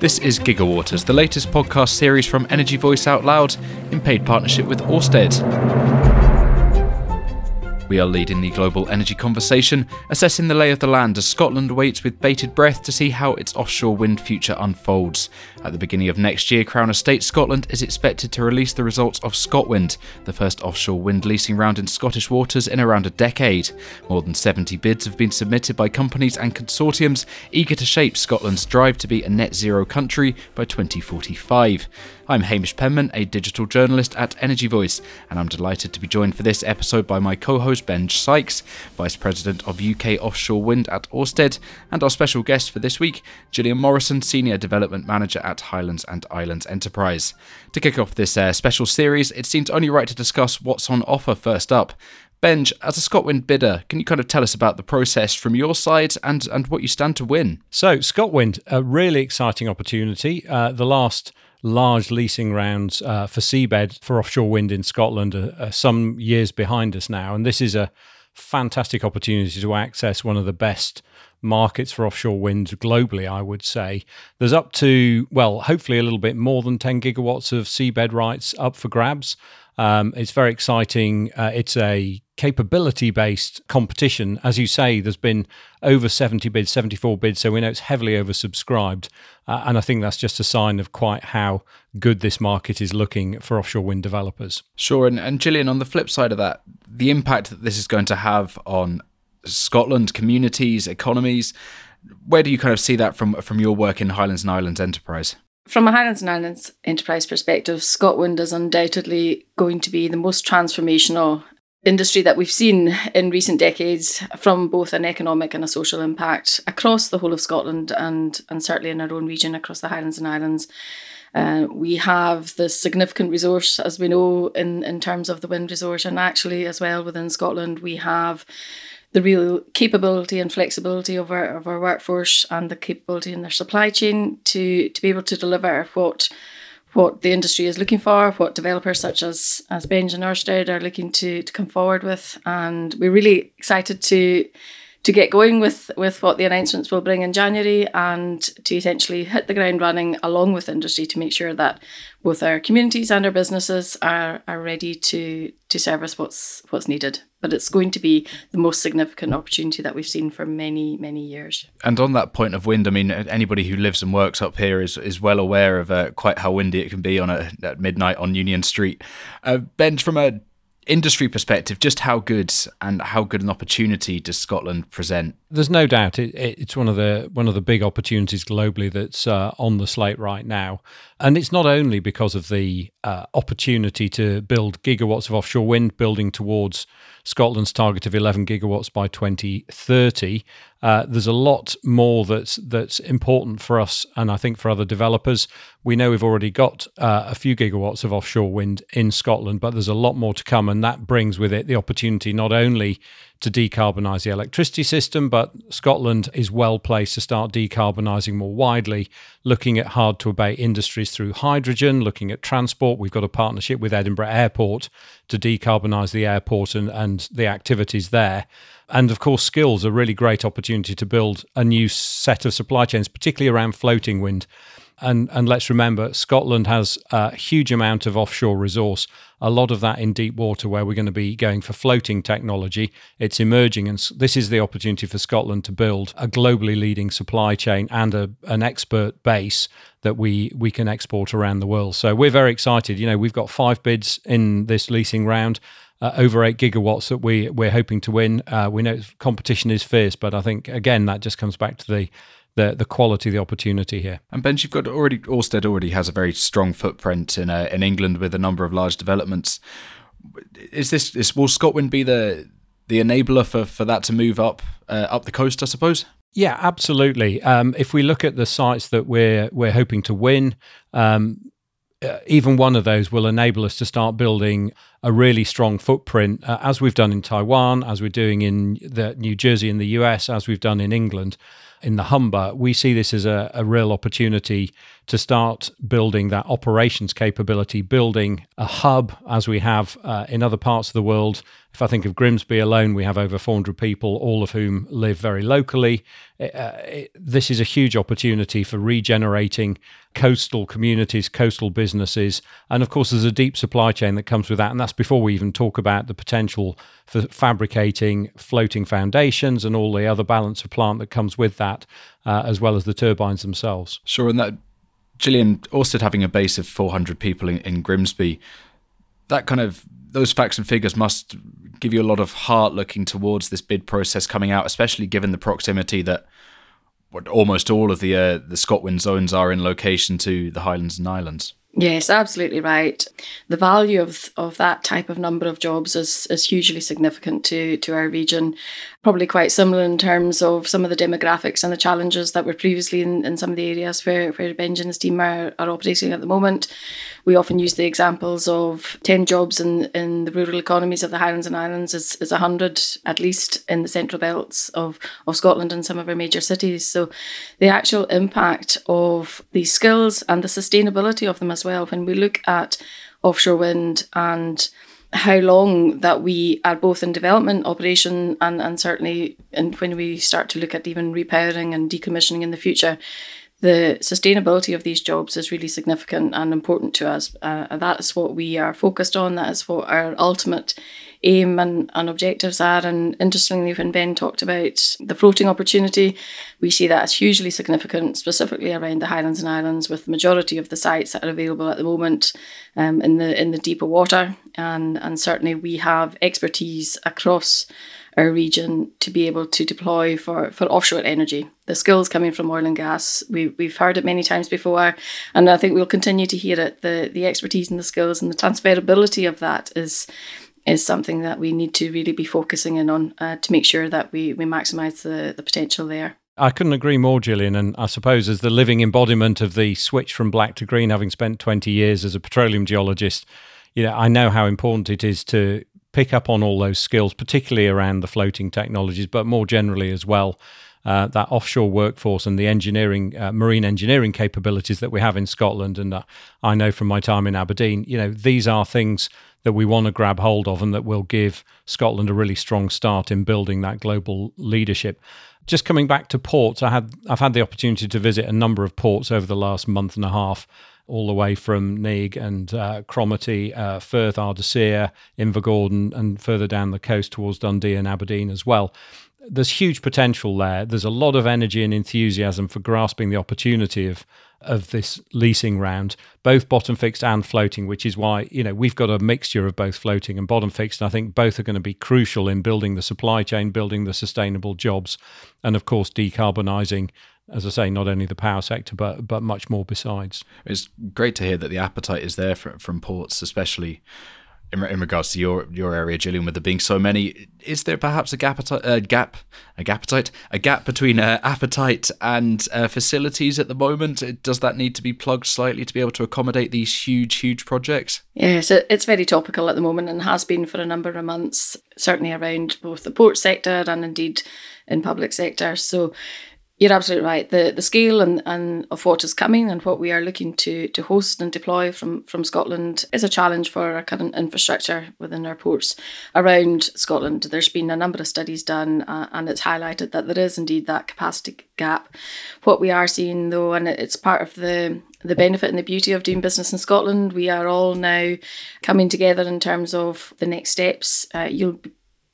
This is Gigawaters, the latest podcast series from Energy Voice Out Loud in paid partnership with Ørsted. We are leading the global energy conversation, assessing the lay of the land as Scotland waits with bated breath to see how its offshore wind future unfolds. At the beginning of next year, Crown Estate Scotland is expected to release the results of ScotWind, the first offshore wind leasing round in Scottish waters in around a decade. More than 70 bids have been submitted by companies and consortiums eager to shape Scotland's drive to be a net zero country by 2045. I'm Hamish Penman, a digital journalist at Energy Voice, and I'm delighted to be joined for this episode by my co host Benj Sykes, Vice President of UK Offshore Wind at Orsted, and our special guest for this week, Gillian Morrison, Senior Development Manager at Highlands and Islands Enterprise. To kick off this uh, special series, it seems only right to discuss what's on offer first up. Benj, as a ScotWind bidder, can you kind of tell us about the process from your side and, and what you stand to win? So, ScotWind, a really exciting opportunity. Uh, the last large leasing rounds uh, for seabed for offshore wind in Scotland are, are some years behind us now. And this is a fantastic opportunity to access one of the best markets for offshore wind globally, I would say. There's up to, well, hopefully a little bit more than 10 gigawatts of seabed rights up for grabs. Um, it's very exciting. Uh, it's a capability based competition. As you say, there's been over 70 bids, 74 bids, so we know it's heavily oversubscribed. Uh, and I think that's just a sign of quite how good this market is looking for offshore wind developers. Sure. And, and Gillian, on the flip side of that, the impact that this is going to have on Scotland, communities, economies, where do you kind of see that from, from your work in Highlands and Islands Enterprise? From a Highlands and Islands enterprise perspective, ScotWind is undoubtedly going to be the most transformational industry that we've seen in recent decades from both an economic and a social impact across the whole of Scotland and, and certainly in our own region across the Highlands and Islands. Uh, we have the significant resource, as we know, in, in terms of the wind resource, and actually as well within Scotland, we have the real capability and flexibility of our of our workforce and the capability in their supply chain to to be able to deliver what what the industry is looking for, what developers such as as Benj and Ørsted are looking to to come forward with, and we're really excited to to get going with with what the announcements will bring in January and to essentially hit the ground running along with industry to make sure that both our communities and our businesses are are ready to to service what's what's needed. But it's going to be the most significant opportunity that we've seen for many many years. And on that point of wind, I mean, anybody who lives and works up here is is well aware of uh, quite how windy it can be on a at midnight on Union Street. Uh, ben, from a industry perspective, just how good and how good an opportunity does Scotland present? There's no doubt it, it's one of the one of the big opportunities globally that's uh, on the slate right now, and it's not only because of the uh, opportunity to build gigawatts of offshore wind, building towards Scotland's target of 11 gigawatts by 2030. Uh, there's a lot more that's that's important for us, and I think for other developers. We know we've already got uh, a few gigawatts of offshore wind in Scotland, but there's a lot more to come, and that brings with it the opportunity not only to decarbonise the electricity system, but Scotland is well placed to start decarbonising more widely, looking at hard to abate industries through hydrogen, looking at transport. We've got a partnership with Edinburgh Airport to decarbonise the airport and, and the activities there. And of course, skills a really great opportunity to build a new set of supply chains, particularly around floating wind. And, and let's remember, Scotland has a huge amount of offshore resource, a lot of that in deep water where we're going to be going for floating technology. It's emerging, and this is the opportunity for Scotland to build a globally leading supply chain and a, an expert base that we, we can export around the world. So we're very excited. You know, we've got five bids in this leasing round. Uh, over eight gigawatts that we we're hoping to win. Uh, we know competition is fierce, but I think again that just comes back to the the the quality, the opportunity here. And Ben, you've got already Ørsted already has a very strong footprint in uh, in England with a number of large developments. Is this is, will Scotland be the the enabler for, for that to move up uh, up the coast? I suppose. Yeah, absolutely. Um, if we look at the sites that we're we're hoping to win, um, uh, even one of those will enable us to start building a really strong footprint, uh, as we've done in Taiwan, as we're doing in the New Jersey in the US, as we've done in England in the Humber, we see this as a, a real opportunity to start building that operations capability, building a hub as we have uh, in other parts of the world, If I think of Grimsby alone, we have over 400 people, all of whom live very locally. Uh, it, this is a huge opportunity for regenerating coastal communities, coastal businesses. And of course, there's a deep supply chain that comes with that. And that's before we even talk about the potential for fabricating floating foundations and all the other balance of plant that comes with that, uh, as well as the turbines themselves. Sure. And that, Gillian, Ørsted having a base of 400 people in, in Grimsby, that kind of those facts and figures must give you a lot of heart looking towards this bid process coming out, especially given the proximity that almost all of the uh, the ScotWind zones are in location to the Highlands and Islands. Yes, absolutely right. The value of of that type of number of jobs is is hugely significant to to our region. Probably quite similar in terms of some of the demographics and the challenges that were previously in, in some of the areas where, where Benji and his team are, are operating at the moment. We often use the examples of 10 jobs in, in the rural economies of the Highlands and Islands is, is 100 at least in the central belts of, of Scotland and some of our major cities. So the actual impact of these skills and the sustainability of them as well, when we look at offshore wind and how long that we are both in development, operation, and, and certainly and when we start to look at even repowering and decommissioning in the future, the sustainability of these jobs is really significant and important to us. Uh, that is what we are focused on. That is what our ultimate aim and, and objectives are. And interestingly, when Ben talked about the floating opportunity, we see that as hugely significant, specifically around the Highlands and Islands, with the majority of the sites that are available at the moment um, in the in the deeper water. And and certainly we have expertise across our region to be able to deploy for, for offshore energy. The skills coming from oil and gas, we, we've heard it many times before, and I think we'll continue to hear it. The, the expertise and the skills and the transferability of that is is something that we need to really be focusing in on uh, to make sure that we, we maximise the, the potential there. I couldn't agree more, Gillian. And I suppose, as the living embodiment of the switch from black to green, having spent 20 years as a petroleum geologist, you know, I know how important it is to pick up on all those skills, particularly around the floating technologies, but more generally as well. Uh, that offshore workforce and the engineering, uh, marine engineering capabilities that we have in Scotland, and uh, I know from my time in Aberdeen, you know, these are things that we want to grab hold of and that will give Scotland a really strong start in building that global leadership. Just coming back to ports, I had I've had the opportunity to visit a number of ports over the last month and a half, all the way from Nigg and uh, Cromarty, uh, Firth, Ardersier, Invergordon, and further down the coast towards Dundee and Aberdeen as well. There's huge potential there. There's a lot of energy and enthusiasm for grasping the opportunity of of this leasing round, both bottom fixed and floating, which is why, you know, we've got a mixture of both floating and bottom fixed. And I think both are going to be crucial in building the supply chain, building the sustainable jobs, and of course, decarbonising as I say, not only the power sector, but but much more besides. It's great to hear that the appetite is there for, from ports, especially in, in regards to your your area, Gillian, with there being so many, is there perhaps a gap uh, gap a appetite a gap between uh, appetite and uh, facilities at the moment? Does that need to be plugged slightly to be able to accommodate these huge huge projects? Yes, it's very topical at the moment and has been for a number of months, certainly around both the port sector and indeed in public sector. So you're absolutely right. The the scale and, and of what is coming and what we are looking to to host and deploy from from Scotland is a challenge for our current infrastructure within our ports around Scotland. There's been a number of studies done, uh, and it's highlighted that there is indeed that capacity gap. What we are seeing though, and it's part of the the benefit and the beauty of doing business in Scotland, we are all now coming together in terms of the next steps. Uh, you'll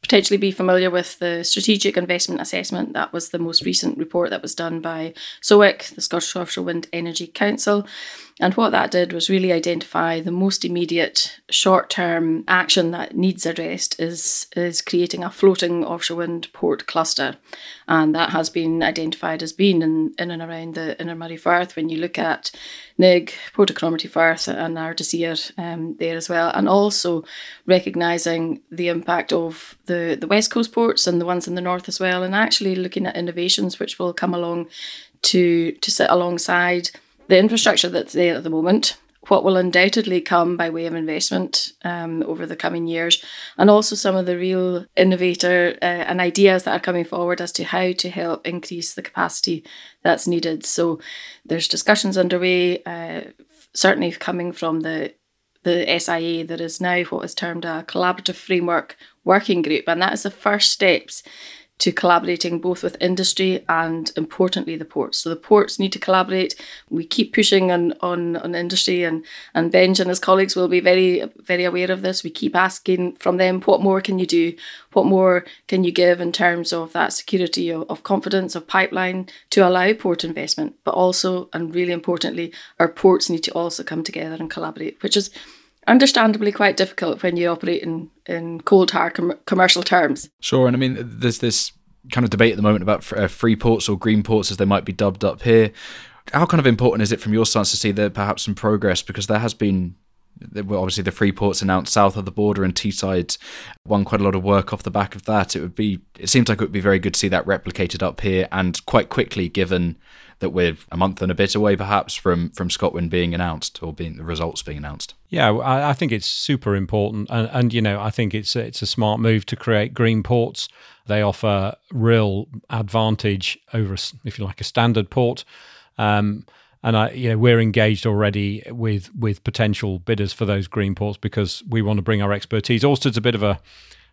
potentially be familiar with the Strategic Investment Assessment. That was the most recent report that was done by SOWEC, the Scottish Offshore Wind Energy Council. And what that did was really identify the most immediate short term action that needs addressed is, is creating a floating offshore wind port cluster. And that has been identified as being in, in and around the Inner Moray Firth when you look at Nigg, Port of Cromarty Firth, and Ardersier um, there as well. And also recognising the impact of the, the West Coast ports and the ones in the north as well, and actually looking at innovations which will come along to, to sit alongside the infrastructure that's there at the moment, what will undoubtedly come by way of investment um, over the coming years, and also some of the real innovator uh, and ideas that are coming forward as to how to help increase the capacity that's needed. So there's discussions underway, uh, certainly coming from the the SIA, there is now what is termed a collaborative framework working group, and that is the first steps to collaborating both with industry and importantly the ports. So the ports need to collaborate. We keep pushing on on, on industry and, and Benj and his colleagues will be very very aware of this. We keep asking from them what more can you do? What more can you give in terms of that security of, of confidence of pipeline to allow port investment? But also and really importantly, our ports need to also come together and collaborate, which is understandably quite difficult when you operate in, in cold hard com- commercial terms. Sure, and I mean, there's this kind of debate at the moment about uh, free ports or green ports, as they might be dubbed up here. How kind of important is it from your stance to see that perhaps some progress? Because there has been well, obviously the free ports announced south of the border and Teesside won quite a lot of work off the back of that. It would be it seems like it would be very good to see that replicated up here and quite quickly given that we're a month and a bit away, perhaps, from from ScotWind being announced or being the results being announced. Yeah, I, I think it's super important, and, and you know, I think it's it's a smart move to create green ports. They offer real advantage over, if you like, a standard port. Um, and I, you know, we're engaged already with with potential bidders for those green ports because we want to bring our expertise. Orsted's a bit of a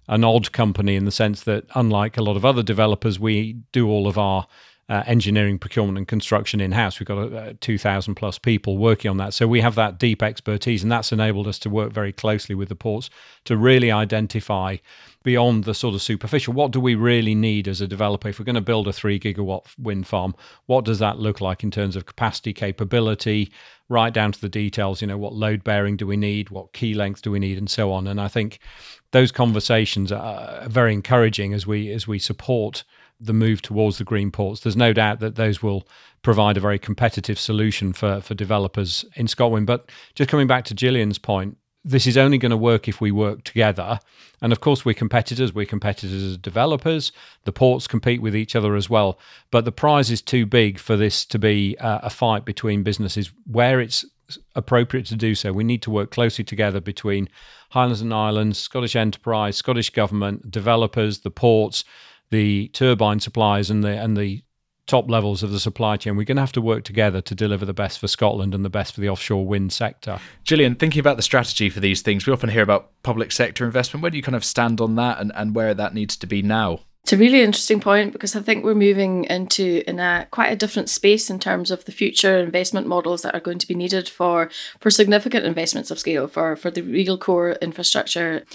an odd company in the sense that, unlike a lot of other developers, we do all of our uh, engineering, procurement, and construction in house. We've got uh, 2,000 plus people working on that. So we have that deep expertise, and that's enabled us to work very closely with the ports to really identify beyond the sort of superficial what do we really need as a developer? If we're going to build a 3 gigawatt wind farm what does that look like in terms of capacity capability? Right down to the details you know what load bearing do we need? What quay length do we need? And so on. And i think those conversations are very encouraging as we as we support the move towards the green ports. There's no doubt that those will provide a very competitive solution for, for developers in Scotland. But just coming back to Gillian's point, this is only going to work if we work together. And of course, we're competitors. We're competitors as developers. The ports compete with each other as well. But the prize is too big for this to be uh, a fight between businesses where it's appropriate to do so. We need to work closely together between Highlands and Islands, Scottish enterprise, Scottish government, developers, the ports, the turbine suppliers and the and the top levels of the supply chain. We're going to have to work together to deliver the best for Scotland and the best for the offshore wind sector. Gillian, thinking about the strategy for these things, we often hear about public sector investment. Where do you kind of stand on that and, and where that needs to be now? It's a really interesting point because I think we're moving into in a quite a different space in terms of the future investment models that are going to be needed for for significant investments of scale for for the real core infrastructure,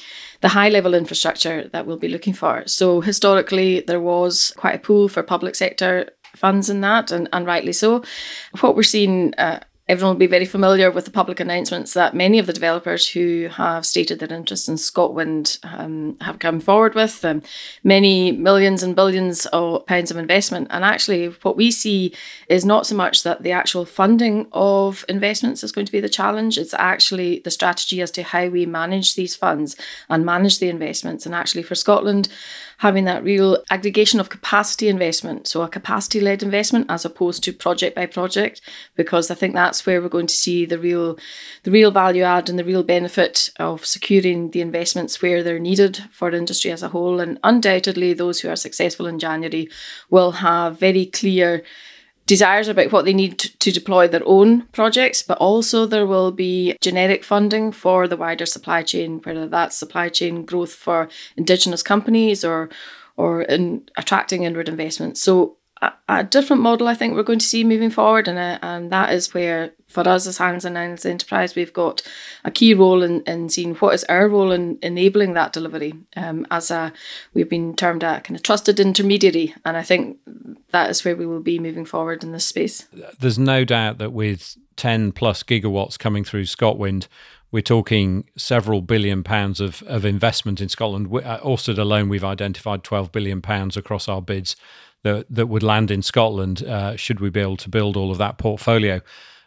the high level infrastructure that we'll be looking for. So historically, there was quite a pool for public sector funds in that, and, and rightly so. What we're seeing uh, Everyone will be very familiar with the public announcements that many of the developers who have stated their interest in Scotland um, have come forward with. Um, many millions and billions of pounds of investment. And actually, what we see is not so much that the actual funding of investments is going to be the challenge, it's actually the strategy as to how we manage these funds and manage the investments. And actually, for Scotland, having that real aggregation of capacity investment, so a capacity led investment as opposed to project by project, because I think that's where we're going to see the real the real value add and the real benefit of securing the investments where they're needed for industry as a whole. And undoubtedly those who are successful in January will have very clear desires about what they need to, to, deploy their own projects, but also there will be generic funding for the wider supply chain, whether that's supply chain growth for indigenous companies or or in attracting inward investment. So a, a different model I think we're going to see moving forward, and uh, and that is where for us as Hands and Islands Enterprise, we've got a key role in, in seeing what is our role in enabling that delivery. Um, as a, we've been termed a kind of trusted intermediary, and I think that is where we will be moving forward in this space. There's no doubt that with 10 plus gigawatts coming through ScotWind, we're talking several billion pounds of, of investment in Scotland. At Ørsted alone, we've identified 12 billion pounds across our bids that, that would land in Scotland uh, should we be able to build all of that portfolio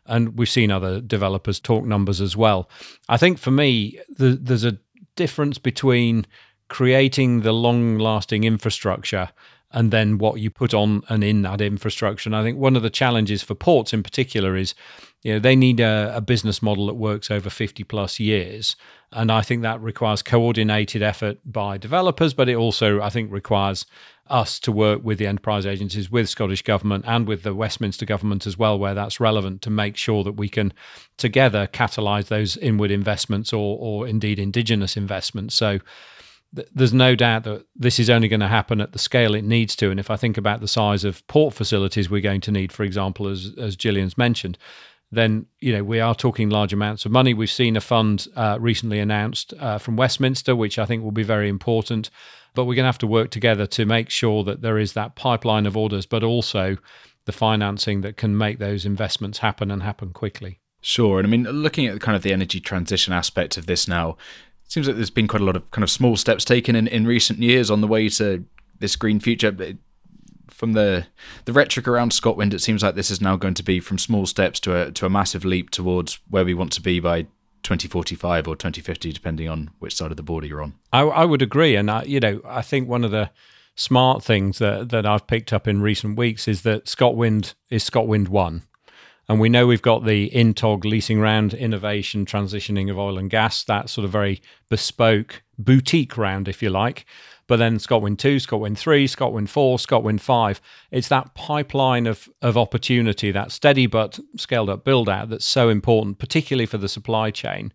and we've seen other developers talk numbers as well. I think for me, the, there's a difference between creating the long lasting infrastructure and then what you put on and in that infrastructure. And I think one of the challenges for ports in particular is, you know, they need a, a business model that works over 50 plus years. And I think that requires coordinated effort by developers, but it also, I think, requires us to work with the enterprise agencies, with Scottish Government and with the Westminster Government as well, where that's relevant to make sure that we can together catalyse those inward investments or, or indeed indigenous investments. So there's no doubt that this is only going to happen at the scale it needs to. And if I think about the size of port facilities we're going to need, for example, as as Gillian's mentioned, then you know we are talking large amounts of money. We've seen a fund uh, recently announced uh, from Westminster, which I think will be very important. But we're going to have to work together to make sure that there is that pipeline of orders, but also the financing that can make those investments happen and happen quickly. Sure. And I mean, looking at the kind of the energy transition aspect of this now, it seems like there's been quite a lot of kind of small steps taken in, in recent years on the way to this green future. From the the rhetoric around ScotWind, it seems like this is now going to be from small steps to a to a massive leap towards where we want to be by 2045 or 2050, depending on which side of the border you're on. I, I would agree, and I, you know, I think one of the smart things that that I've picked up in recent weeks is that ScotWind is ScotWind One. And we know we've got the INTOG leasing round, innovation, transitioning of oil and gas, that sort of very bespoke boutique round, if you like. But then ScotWind 2, ScotWind 3, ScotWind 4, ScotWind 5. It's that pipeline of, of opportunity, that steady but scaled up build out that's so important, particularly for the supply chain.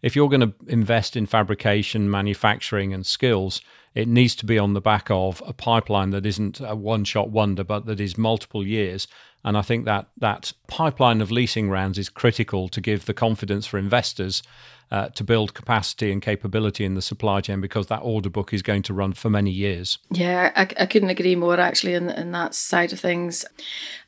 If you're going to invest in fabrication, manufacturing, and skills, it needs to be on the back of a pipeline that isn't a one shot wonder, but that is multiple years and I think that that pipeline of leasing rounds is critical to give the confidence for investors uh, to build capacity and capability in the supply chain because that order book is going to run for many years. Yeah, I, I couldn't agree more actually in, in that side of things.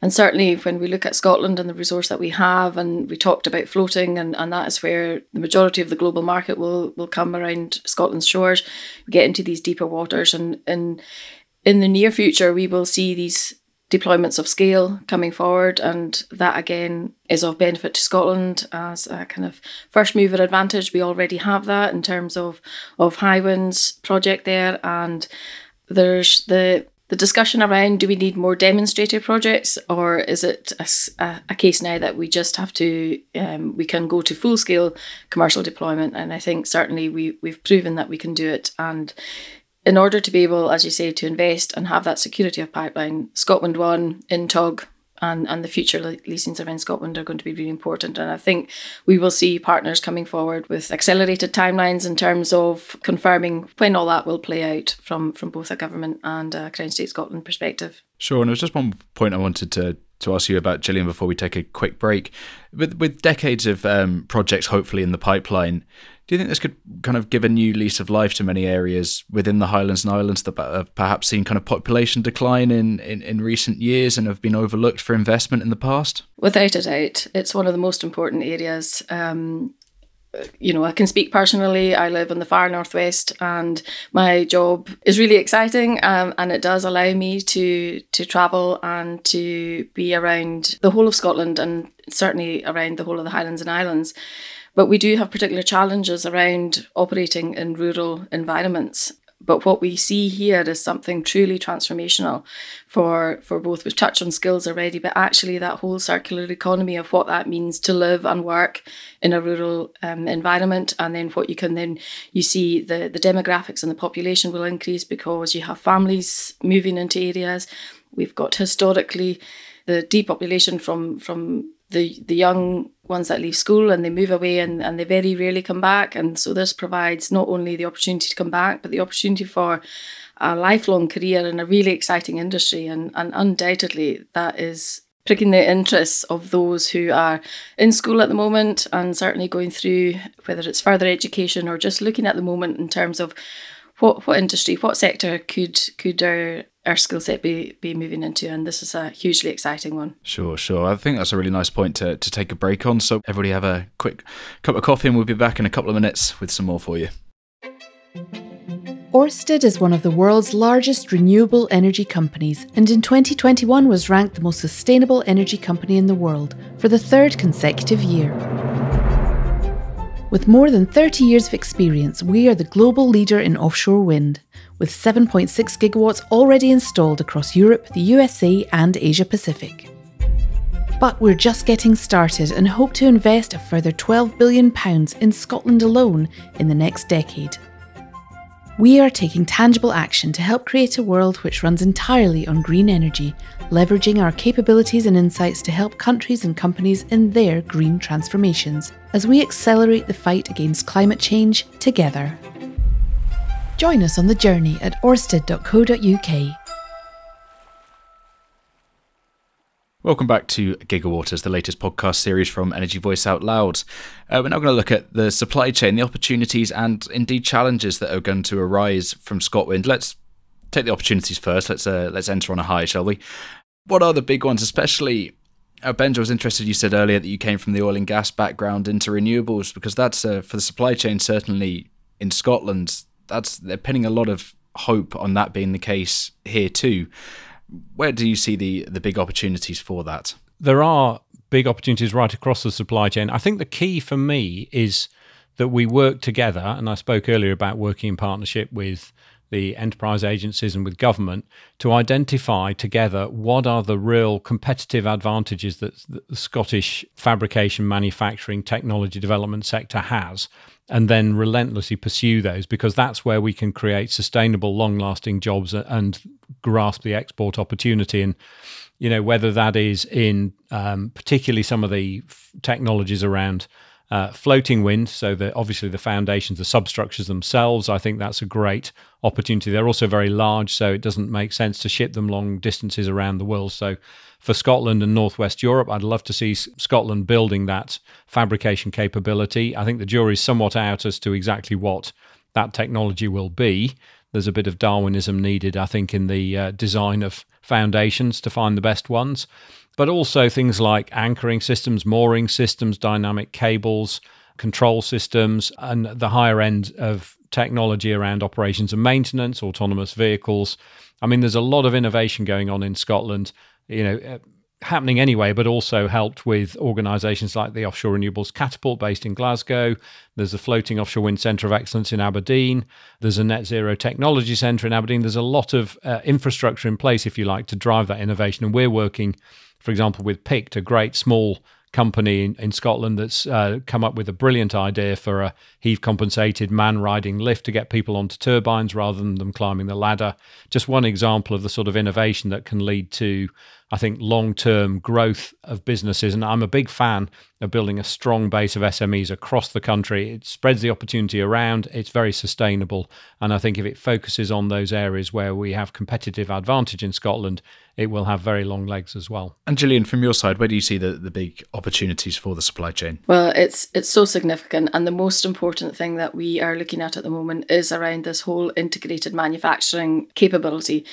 And certainly when we look at Scotland and the resource that we have, and we talked about floating, and, and that is where the majority of the global market will, will come around Scotland's shores, get into these deeper waters. And, and in the near future, we will see these deployments of scale coming forward, and that again is of benefit to Scotland as a kind of first mover advantage. We already have that in terms of of Hywind's project there, and there's the the discussion around do we need more demonstrator projects or is it a, a, a case now that we just have to um, we can go to full scale commercial deployment and i think certainly we, we've proven that we can do it and in order to be able, as you say, to invest and have that security of pipeline, ScotWind One, INTOG, and, and the future leasings around Scotland are going to be really important. And I think we will see partners coming forward with accelerated timelines in terms of confirming when all that will play out from, from both a government and a Crown Estate Scotland perspective. Sure. And there was just one point I wanted to to ask you about Gillian before we take a quick break. With with decades of um, projects hopefully in the pipeline, do you think this could kind of give a new lease of life to many areas within the Highlands and Islands that have perhaps seen kind of population decline in, in, in recent years and have been overlooked for investment in the past? Without a doubt, it's one of the most important areas. Um, you know, I can speak personally. I live in the far northwest, and my job is really exciting, um, and it does allow me to to travel and to be around the whole of Scotland, and certainly around the whole of the Highlands and Islands. But we do have particular challenges around operating in rural environments. But what we see here is something truly transformational for, for both. We've touched on skills already, but actually that whole circular economy of what that means to live and work in a rural um, environment. And then what you can then, you see the, the demographics and the population will increase because you have families moving into areas. We've got historically the depopulation from, from the, the young ones that leave school and they move away and, and they very rarely come back. And so this provides not only the opportunity to come back, but the opportunity for a lifelong career in a really exciting industry. And, and undoubtedly, that is pricking the interests of those who are in school at the moment and certainly going through whether it's further education or just looking at the moment in terms of what what industry, what sector could could our our skill set be be moving into and this is a hugely exciting one. Sure sure. I think that's a really nice point to, to take a break on. So everybody have a quick cup of coffee and we'll be back in a couple of minutes with some more for you. Orsted is one of the world's largest renewable energy companies and in 2021 was ranked the most sustainable energy company in the world for the third consecutive year. With more than 30 years of experience, we are the global leader in offshore wind with 7.6 gigawatts already installed across Europe, the USA, and Asia Pacific. But we're just getting started and hope to invest a further £12 billion in Scotland alone in the next decade. We are taking tangible action to help create a world which runs entirely on green energy, leveraging our capabilities and insights to help countries and companies in their green transformations as we accelerate the fight against climate change together. Join us on the journey at orsted.co.uk Welcome back to Gigawaters, the latest podcast series from Energy Voice Out Loud. Uh, we're now going to look at the supply chain, the opportunities, and indeed challenges that are going to arise from ScotWind. Let's take the opportunities first. Let's uh, let's enter on a high, shall we? What are the big ones, especially? Uh, Benja was interested. You said earlier that you came from the oil and gas background into renewables because that's uh, for the supply chain. Certainly in Scotland, that's they're pinning a lot of hope on that being the case here too. Where do you see the the big opportunities for that? There are big opportunities right across the supply chain. I think the key for me is that we work together, and I spoke earlier about working in partnership with the enterprise agencies and with government to identify together what are the real competitive advantages that the Scottish fabrication, manufacturing, technology development sector has, and then relentlessly pursue those because that's where we can create sustainable, long lasting jobs and grasp the export opportunity. And, you know, whether that is in um, particularly some of the f- technologies around uh, floating wind, so that obviously the foundations, the substructures themselves, I think that's a great opportunity. They're also very large, so it doesn't make sense to ship them long distances around the world. So for Scotland and Northwest Europe, I'd love to see Scotland building that fabrication capability. I think the jury's somewhat out as to exactly what that technology will be. There's a bit of Darwinism needed, I think, in the uh, design of foundations to find the best ones but also things like anchoring systems, mooring systems, dynamic cables, control systems, and the higher end of technology around operations and maintenance, autonomous vehicles. I mean, there's a lot of innovation going on in Scotland, you know, happening anyway, but also helped with organisations like the Offshore Renewables Catapult based in Glasgow. There's a Floating Offshore Wind Centre of Excellence in Aberdeen. There's a Net Zero Technology Centre in Aberdeen. There's a lot of uh, infrastructure in place, if you like, to drive that innovation. And we're working for example, with Pict, a great small company in, in Scotland that's uh, come up with a brilliant idea for a heave compensated man riding lift to get people onto turbines rather than them climbing the ladder. Just one example of the sort of innovation that can lead to I think, long term growth of businesses. And I'm a big fan of building a strong base of SMEs across the country. It spreads the opportunity around, it's very sustainable. And I think if it focuses on those areas where we have competitive advantage in Scotland, it will have very long legs as well. And Gillian, from your side, where do you see the, the big opportunities for the supply chain? Well, it's it's so significant, and the most important thing that we are looking at at the moment is around this whole integrated manufacturing capability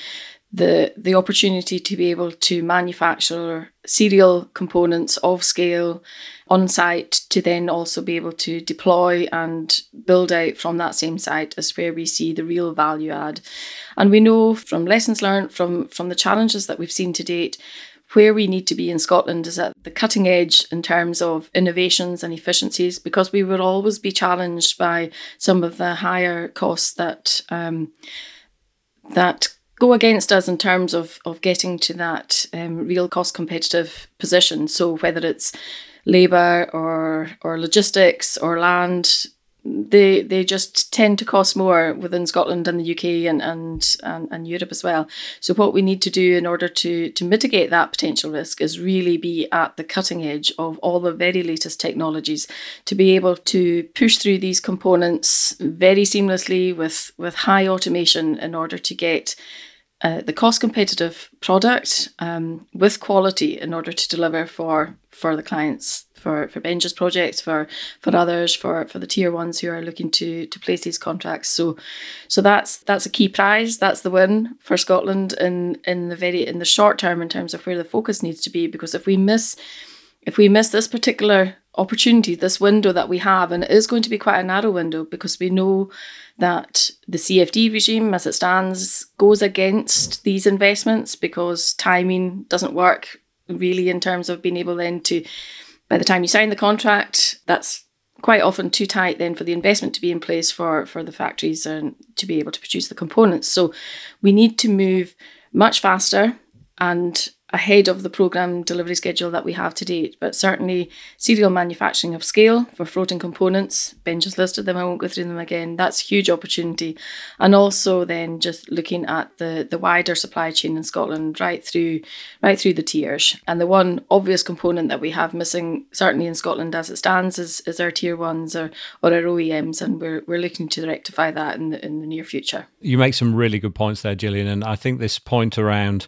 the the opportunity to be able to manufacture serial components of scale on site to then also be able to deploy and build out from that same site is where we see the real value add. And we know from lessons learned from from the challenges that we've seen to date where we need to be in Scotland is at the cutting edge in terms of innovations and efficiencies because we will always be challenged by some of the higher costs that um, that go against us in terms of of getting to that um, real cost competitive position. So whether it's labour or or logistics or land, they they just tend to cost more within Scotland and the UK and, and and and Europe as well. So what we need to do in order to to mitigate that potential risk is really be at the cutting edge of all the very latest technologies to be able to push through these components very seamlessly with with high automation in order to get uh, the cost competitive product um, with quality in order to deliver for for the clients for for Benja's projects for for others for for the tier ones who are looking to to place these contracts. So so that's that's a key prize. That's the win for Scotland in in the very in the short term in terms of where the focus needs to be because if we miss if we miss this particular opportunity, this window that we have, and it is going to be quite a narrow window because we know that the CFD regime, as it stands, goes against these investments because timing doesn't work really in terms of being able then to, by the time you sign the contract, that's quite often too tight then for the investment to be in place for for the factories and to be able to produce the components. So we need to move much faster and ahead of the program delivery schedule that we have to date. But certainly, serial manufacturing of scale for floating components, Ben just listed them, I won't go through them again. That's huge opportunity. And also, then just looking at the, the wider supply chain in Scotland, right through, right through the tiers. And the one obvious component that we have missing, certainly in Scotland as it stands, is, is our tier ones or, or our OEMs. And we're, we're looking to rectify that in the, in the near future. You make some really good points there, Gillian. And I think this point around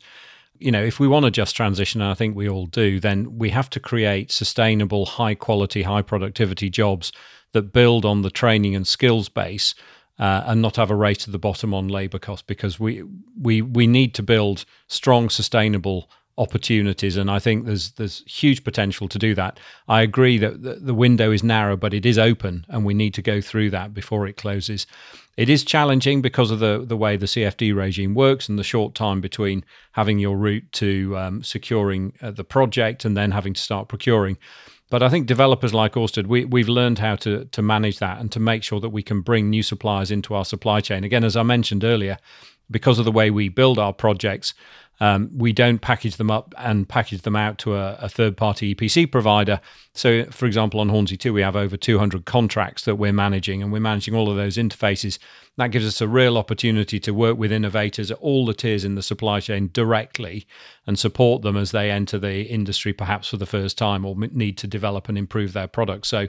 you know, if we want a just transition, and I think we all do, then we have to create sustainable, high quality, high productivity jobs that build on the training and skills base. Uh, and not have a race to the bottom on labour cost because we we we need to build strong, sustainable opportunities, and I think there's there's huge potential to do that. I agree that the, window is narrow, but it is open, and we need to go through that before it closes. It is challenging because of the the way the CFD regime works and the short time between having your route to um, securing uh, the project and then having to start procuring. But I think developers like Orsted, we, we've learned how to, to manage that and to make sure that we can bring new suppliers into our supply chain. Again, as I mentioned earlier, because of the way we build our projects, um, we don't package them up and package them out to a, a third party EPC provider. So, for example, on Hornsea 2, we have over 200 contracts that we're managing, and we're managing all of those interfaces. That gives us a real opportunity to work with innovators at all the tiers in the supply chain directly and support them as they enter the industry, perhaps for the first time, or need to develop and improve their product. So,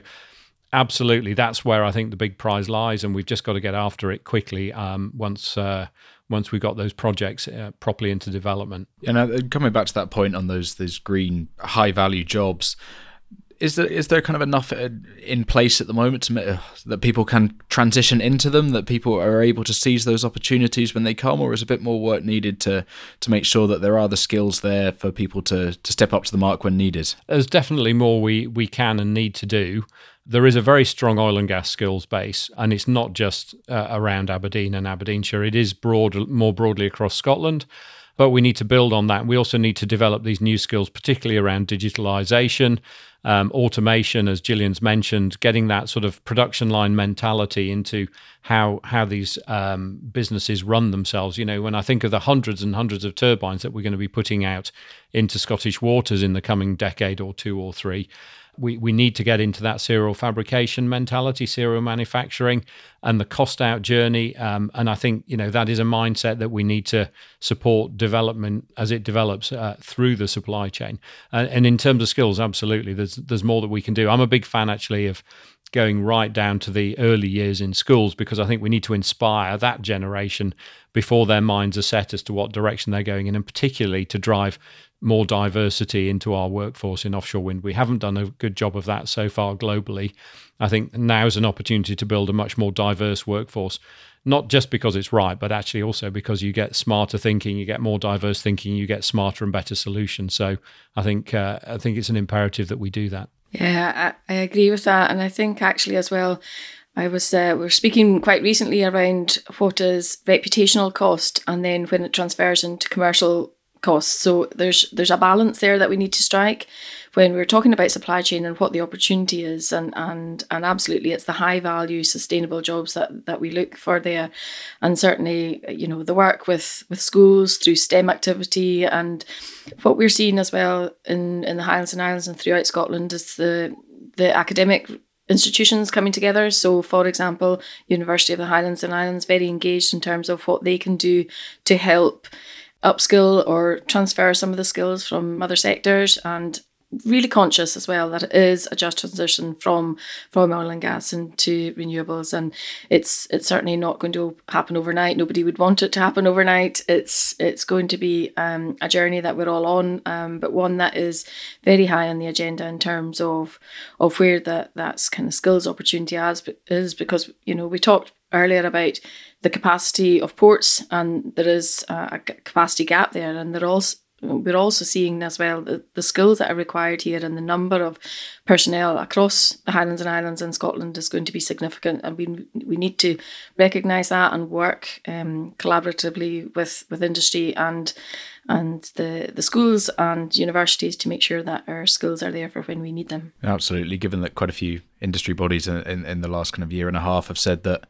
absolutely, that's where I think the big prize lies, and we've just got to get after it quickly um, once. Uh, once we got those projects uh, properly into development. And uh, coming back to that point on those those green high value jobs, is there is there kind of enough uh, in place at the moment to uh, that people can transition into them that people are able to seize those opportunities when they come or is a bit more work needed to to make sure that there are the skills there for people to to step up to the mark when needed there's definitely more we we can and need to do there is a very strong oil and gas skills base, and it's not just uh, around Aberdeen and Aberdeenshire. It is broad, more broadly across Scotland, but we need to build on that. We also need to develop these new skills, particularly around digitalisation, um, automation, as Gillian's mentioned, getting that sort of production line mentality into how how these um, businesses run themselves. You know, when I think of the hundreds and hundreds of turbines that we're going to be putting out into Scottish waters in the coming decade or two or three we, we need to get into that serial fabrication mentality, serial manufacturing, and the cost out journey. Um, and I think you know that is a mindset that we need to support development as it develops uh, through the supply chain. Uh, and in terms of skills, absolutely, there's there's more that we can do. I'm a big fan actually of going right down to the early years in schools because I think we need to inspire that generation before their minds are set as to what direction they're going in, and particularly to drive more diversity into our workforce in offshore wind. We haven't done a good job of that so far globally. I think now is an opportunity to build a much more diverse workforce, not just because it's right, but actually also because you get smarter thinking, you get more diverse thinking, you get smarter and better solutions. So I think uh, I think it's an imperative that we do that. Yeah, I, I agree with that, and I think actually as well. I was uh, we are speaking quite recently around what is reputational cost, and then when it transfers into commercial costs. So there's there's a balance there that we need to strike when we're talking about supply chain and what the opportunity is and and and absolutely it's the high value sustainable jobs that that we look for there and certainly you know the work with with schools through STEM activity and what we're seeing as well in in the Highlands and Islands and throughout Scotland is the the academic institutions coming together. So, for example, University of the Highlands and Islands very engaged in terms of what they can do to help upskill or transfer some of the skills from other sectors and really conscious as well that it is a just transition from from oil and gas into renewables. And it's it's certainly not going to happen overnight. Nobody would want it to happen overnight. It's it's going to be um, a journey that we're all on um, but one that is very high on the agenda in terms of of where that that's kind of skills opportunity as is because you know we talked earlier about the capacity of ports, and there is a capacity gap there, and there also we're also seeing as well the, the skills that are required here and the number of personnel across the Highlands and Islands in Scotland is going to be significant, and we we need to recognise that and work um, collaboratively with with industry and and the, the schools and universities to make sure that our skills are there for when we need them. Absolutely, given that quite a few industry bodies in, in, in the last kind of year and a half have said that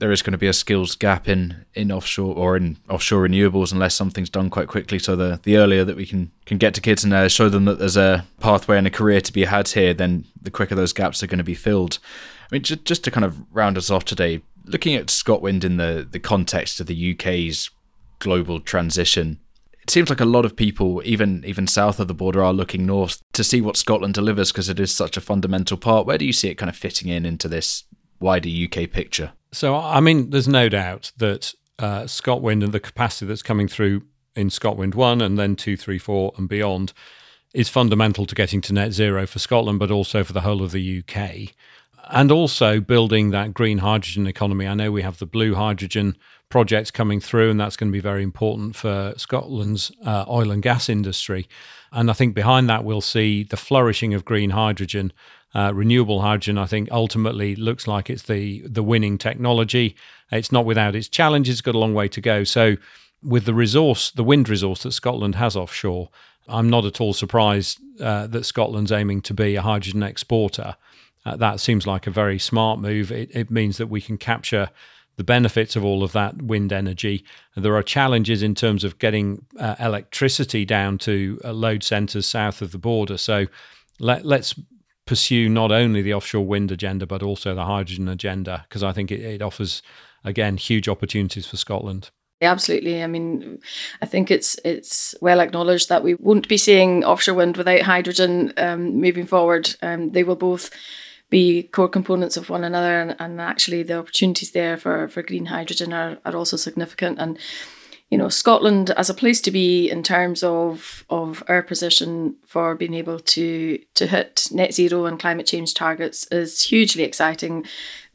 there is going to be a skills gap in, in offshore or in offshore renewables unless something's done quite quickly. So the, the earlier that we can, can get to kids and uh, show them that there's a pathway and a career to be had here, then the quicker those gaps are going to be filled. I mean, just, just to kind of round us off today, looking at ScotWind in the, the context of the UK's global transition, it seems like a lot of people, even even south of the border, are looking north to see what Scotland delivers because it is such a fundamental part. Where do you see it kind of fitting in into this wider UK picture? So, I mean, there's no doubt that uh, ScotWind and the capacity that's coming through in ScotWind 1 and then 2, 3, 4 and beyond is fundamental to getting to net zero for Scotland, but also for the whole of the UK. And also building that green hydrogen economy. I know we have the blue hydrogen projects coming through, and that's going to be very important for Scotland's uh, oil and gas industry. And I think behind that, we'll see the flourishing of green hydrogen uh, renewable hydrogen, I think, ultimately looks like it's the the winning technology. It's not without its challenges; it's got a long way to go. So, with the resource, the wind resource that Scotland has offshore, I'm not at all surprised uh, that Scotland's aiming to be a hydrogen exporter. Uh, that seems like a very smart move. It, it means that we can capture the benefits of all of that wind energy. There are challenges in terms of getting uh, electricity down to uh, load centres south of the border. So let, us pursue not only the offshore wind agenda but also the hydrogen agenda because I think it, it offers again huge opportunities for Scotland. Absolutely. I mean, I think it's it's well acknowledged that we won't be seeing offshore wind without hydrogen um, moving forward. Um, they will both be core components of one another, and, and actually the opportunities there for, for green hydrogen are, are also significant. And you know, Scotland as a place to be in terms of of our position for being able to to hit net zero and climate change targets is hugely exciting.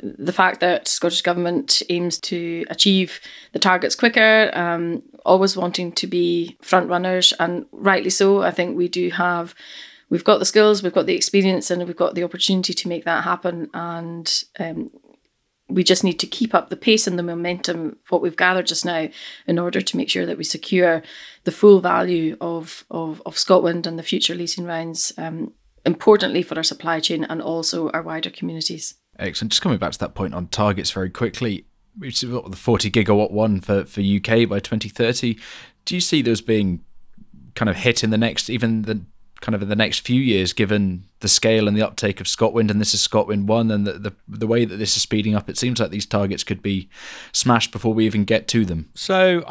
The fact that Scottish Government aims to achieve the targets quicker, um, always wanting to be front runners, and rightly so. I think we do have we've got the skills, we've got the experience, and we've got the opportunity to make that happen. And um, we just need to keep up the pace and the momentum what we've gathered just now in order to make sure that we secure the full value of, of, of ScotWind and the future leasing rounds, um, importantly for our supply chain and also our wider communities. Excellent. Just coming back to that point on targets very quickly, which is the 40 gigawatt one for, for UK by 2030. Do you see those being kind of hit in the next, even the kind of in the next few years, given the scale and the uptake of ScotWind, and this is ScotWind one, and the, the the way that this is speeding up, it seems like these targets could be smashed before we even get to them. So,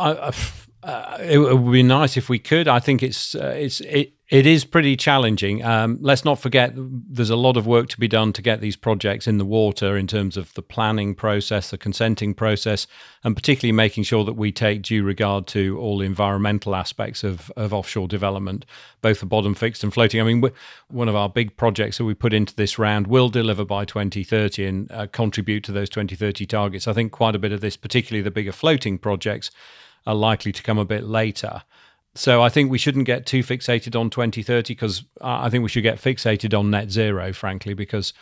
uh, it, it, would be nice if we could. I think it's uh, it's it it is pretty challenging. Um, let's not forget there's a lot of work to be done to get these projects in the water in terms of the planning process, the consenting process, and particularly making sure that we take due regard to all the environmental aspects of, of offshore development, both the bottom fixed and floating. I mean, one of our big projects that we put into this round will deliver by 2030 and uh, contribute to those 2030 targets. I think quite a bit of this, particularly the bigger floating projects, are likely to come a bit later. So I think we shouldn't get too fixated on 2030 because I think we should get fixated on net zero, frankly, because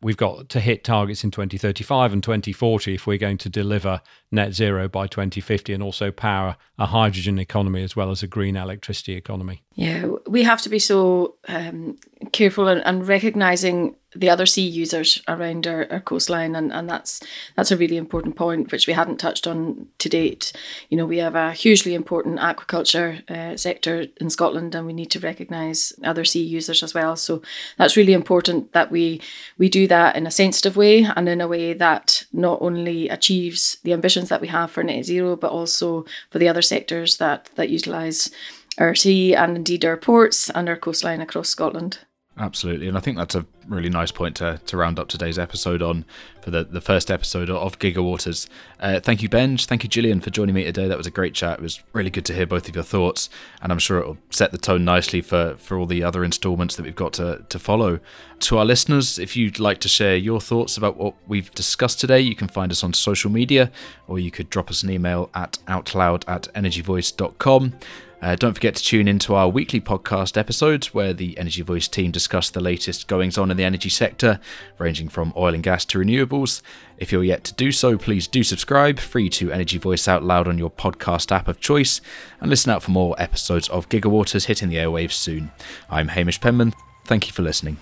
we've got to hit targets in 2035 and 2040 if we're going to deliver net zero by 2050 and also power a hydrogen economy as well as a green electricity economy. Yeah, we have to be so um, careful and, and recognizing the other sea users around our, our coastline and, and that's that's a really important point which we hadn't touched on to date. You know we have a hugely important aquaculture uh, sector in Scotland and we need to recognize other sea users as well. So that's really important that we we do that in a sensitive way and in a way that not only achieves the ambitions that we have for net zero but also for the other sectors that that utilize our sea and indeed our ports and our coastline across Scotland Absolutely, and I think that's a really nice point to, to round up today's episode on. For the, the first episode of Gigawaters. Uh, thank you, Benj. Thank you, Gillian, for joining me today. That was a great chat. It was really good to hear both of your thoughts, and I'm sure it will set the tone nicely for, for all the other installments that we've got to, to follow. To our listeners, if you'd like to share your thoughts about what we've discussed today, you can find us on social media, or you could drop us an email at outloud at energyvoice.com. Uh, don't forget to tune into our weekly podcast episodes where the Energy Voice team discuss the latest goings on in the energy sector, ranging from oil and gas to renewables. If you're yet to do so, please do subscribe, free to Energy Voice Out Loud on your podcast app of choice, and listen out for more episodes of Gigawaters hitting the airwaves soon. I'm Hamish Penman. Thank you for listening.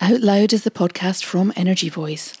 Out Loud is the podcast from Energy Voice